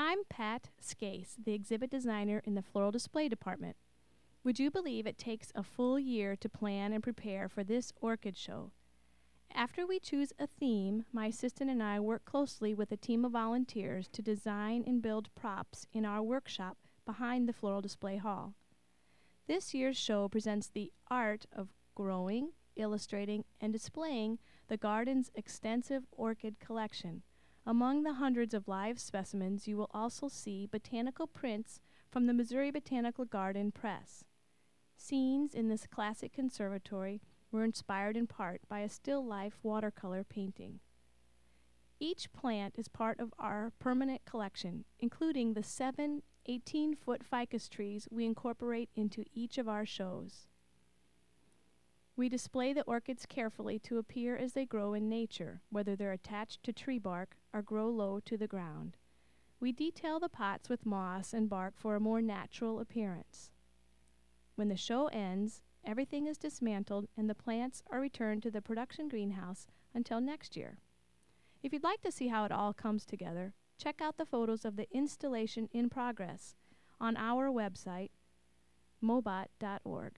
I'm Pat Scace, the exhibit designer in the floral display department. Would you believe it takes a full year to plan and prepare for this orchid show? After we choose a theme, my assistant and I work closely with a team of volunteers to design and build props in our workshop behind the floral display hall. This year's show presents the art of growing, illustrating, and displaying the garden's extensive orchid collection. Among the hundreds of live specimens, you will also see botanical prints from the Missouri Botanical Garden Press. Scenes in this classic conservatory were inspired in part by a still life watercolor painting. Each plant is part of our permanent collection, including the seven 18 foot ficus trees we incorporate into each of our shows. We display the orchids carefully to appear as they grow in nature, whether they're attached to tree bark or grow low to the ground. We detail the pots with moss and bark for a more natural appearance. When the show ends, everything is dismantled and the plants are returned to the production greenhouse until next year. If you'd like to see how it all comes together, check out the photos of the installation in progress on our website, mobot.org.